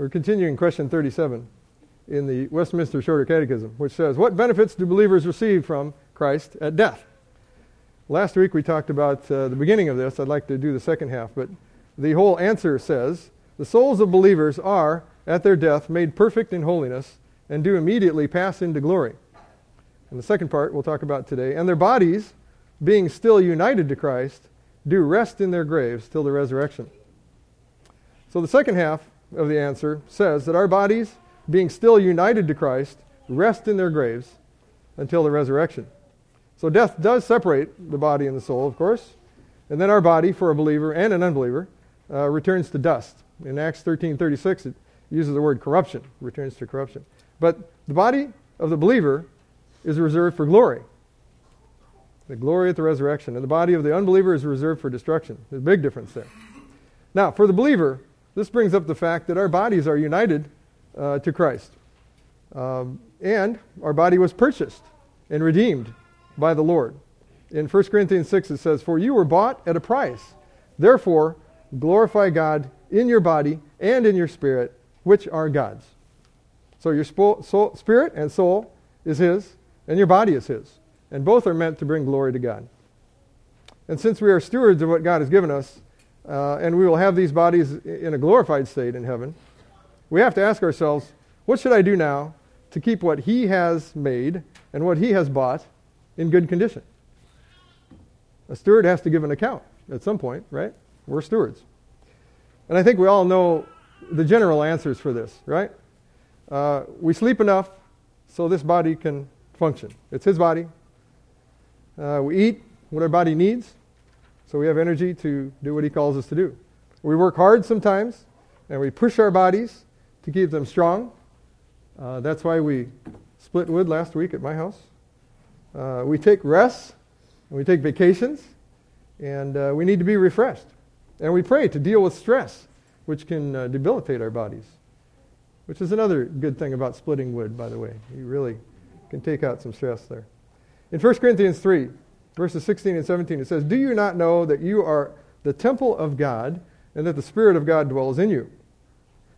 We're continuing question 37 in the Westminster Shorter Catechism, which says, What benefits do believers receive from Christ at death? Last week we talked about uh, the beginning of this. I'd like to do the second half, but the whole answer says, The souls of believers are, at their death, made perfect in holiness and do immediately pass into glory. And the second part we'll talk about today, and their bodies, being still united to Christ, do rest in their graves till the resurrection. So the second half of the answer says that our bodies, being still united to Christ, rest in their graves until the resurrection. So death does separate the body and the soul, of course. And then our body, for a believer and an unbeliever, uh, returns to dust. In Acts 13:36, it uses the word corruption, returns to corruption. But the body of the believer is reserved for glory. The glory at the resurrection. And the body of the unbeliever is reserved for destruction. There's a big difference there. Now, for the believer, this brings up the fact that our bodies are united uh, to Christ. Um, and our body was purchased and redeemed by the Lord. In 1 Corinthians 6, it says, For you were bought at a price. Therefore, glorify God in your body and in your spirit, which are God's. So your spo- soul, spirit and soul is His, and your body is His. And both are meant to bring glory to God. And since we are stewards of what God has given us, uh, and we will have these bodies in a glorified state in heaven, we have to ask ourselves, what should I do now to keep what He has made and what He has bought in good condition. A steward has to give an account at some point, right? We're stewards. And I think we all know the general answers for this, right? Uh, we sleep enough so this body can function. It's his body. Uh, we eat what our body needs so we have energy to do what he calls us to do. We work hard sometimes and we push our bodies to keep them strong. Uh, that's why we split wood last week at my house. Uh, we take rests, and we take vacations, and uh, we need to be refreshed. And we pray to deal with stress, which can uh, debilitate our bodies, which is another good thing about splitting wood, by the way. You really can take out some stress there. In 1 Corinthians 3, verses 16 and 17, it says, Do you not know that you are the temple of God, and that the Spirit of God dwells in you?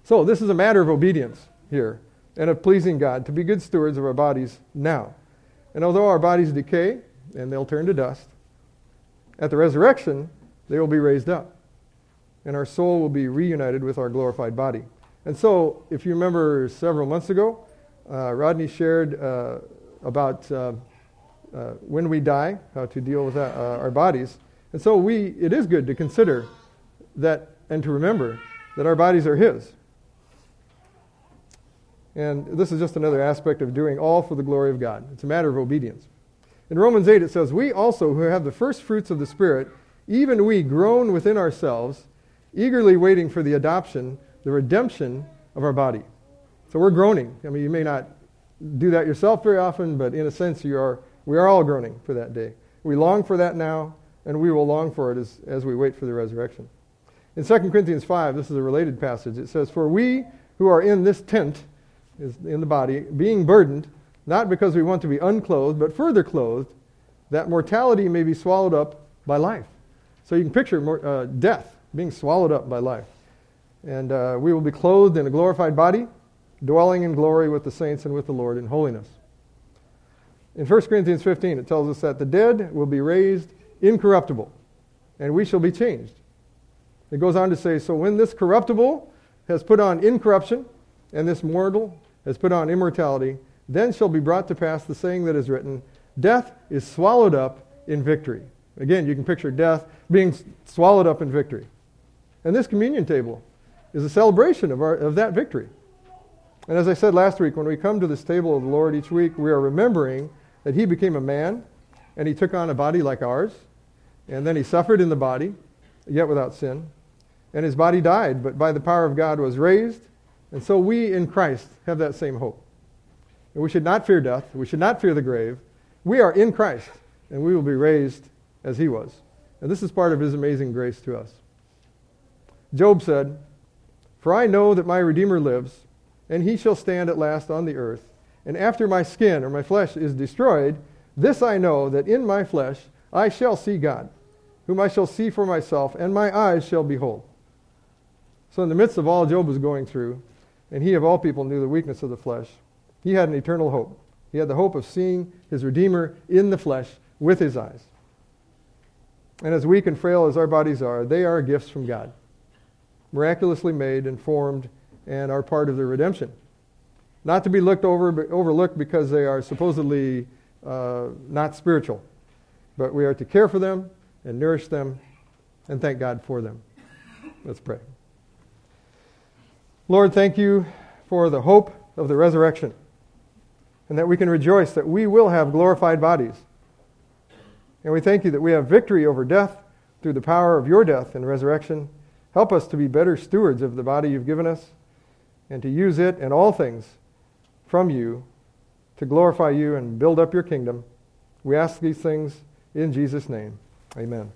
So, this is a matter of obedience here, and of pleasing God, to be good stewards of our bodies now. And although our bodies decay and they'll turn to dust, at the resurrection, they will be raised up. And our soul will be reunited with our glorified body. And so, if you remember several months ago, uh, Rodney shared uh, about uh, uh when we die, how to deal with that, uh, our bodies. And so, we, it is good to consider that and to remember that our bodies are His. And this is just another aspect of doing all for the glory of God. It's a matter of obedience. In Romans 8, it says, We also, who have the first fruits of the Spirit, even we groan within ourselves, eagerly waiting for the adoption, the redemption of our body. So we're groaning. I mean, you may not do that yourself very often, but in a sense, you are, we are all groaning for that day. We long for that now, and we will long for it as, as we wait for the resurrection. In 2 Corinthians 5, this is a related passage. It says, For we who are in this tent, is in the body, being burdened, not because we want to be unclothed, but further clothed, that mortality may be swallowed up by life. So you can picture more, uh, death being swallowed up by life. And uh, we will be clothed in a glorified body, dwelling in glory with the saints and with the Lord in holiness. In 1 Corinthians 15, it tells us that the dead will be raised incorruptible, and we shall be changed. It goes on to say, So when this corruptible has put on incorruption, and this mortal has put on immortality, then shall be brought to pass the saying that is written, Death is swallowed up in victory. Again, you can picture death being swallowed up in victory. And this communion table is a celebration of, our, of that victory. And as I said last week, when we come to this table of the Lord each week, we are remembering that He became a man and He took on a body like ours. And then He suffered in the body, yet without sin. And His body died, but by the power of God was raised. And so we in Christ have that same hope. And we should not fear death. We should not fear the grave. We are in Christ, and we will be raised as he was. And this is part of his amazing grace to us. Job said, For I know that my Redeemer lives, and he shall stand at last on the earth. And after my skin or my flesh is destroyed, this I know that in my flesh I shall see God, whom I shall see for myself, and my eyes shall behold. So, in the midst of all Job was going through, and he of all people knew the weakness of the flesh, he had an eternal hope. He had the hope of seeing his Redeemer in the flesh with his eyes. And as weak and frail as our bodies are, they are gifts from God, miraculously made and formed and are part of the redemption. Not to be looked over, overlooked because they are supposedly uh, not spiritual, but we are to care for them and nourish them and thank God for them. Let's pray. Lord, thank you for the hope of the resurrection and that we can rejoice that we will have glorified bodies. And we thank you that we have victory over death through the power of your death and resurrection. Help us to be better stewards of the body you've given us and to use it and all things from you to glorify you and build up your kingdom. We ask these things in Jesus' name. Amen.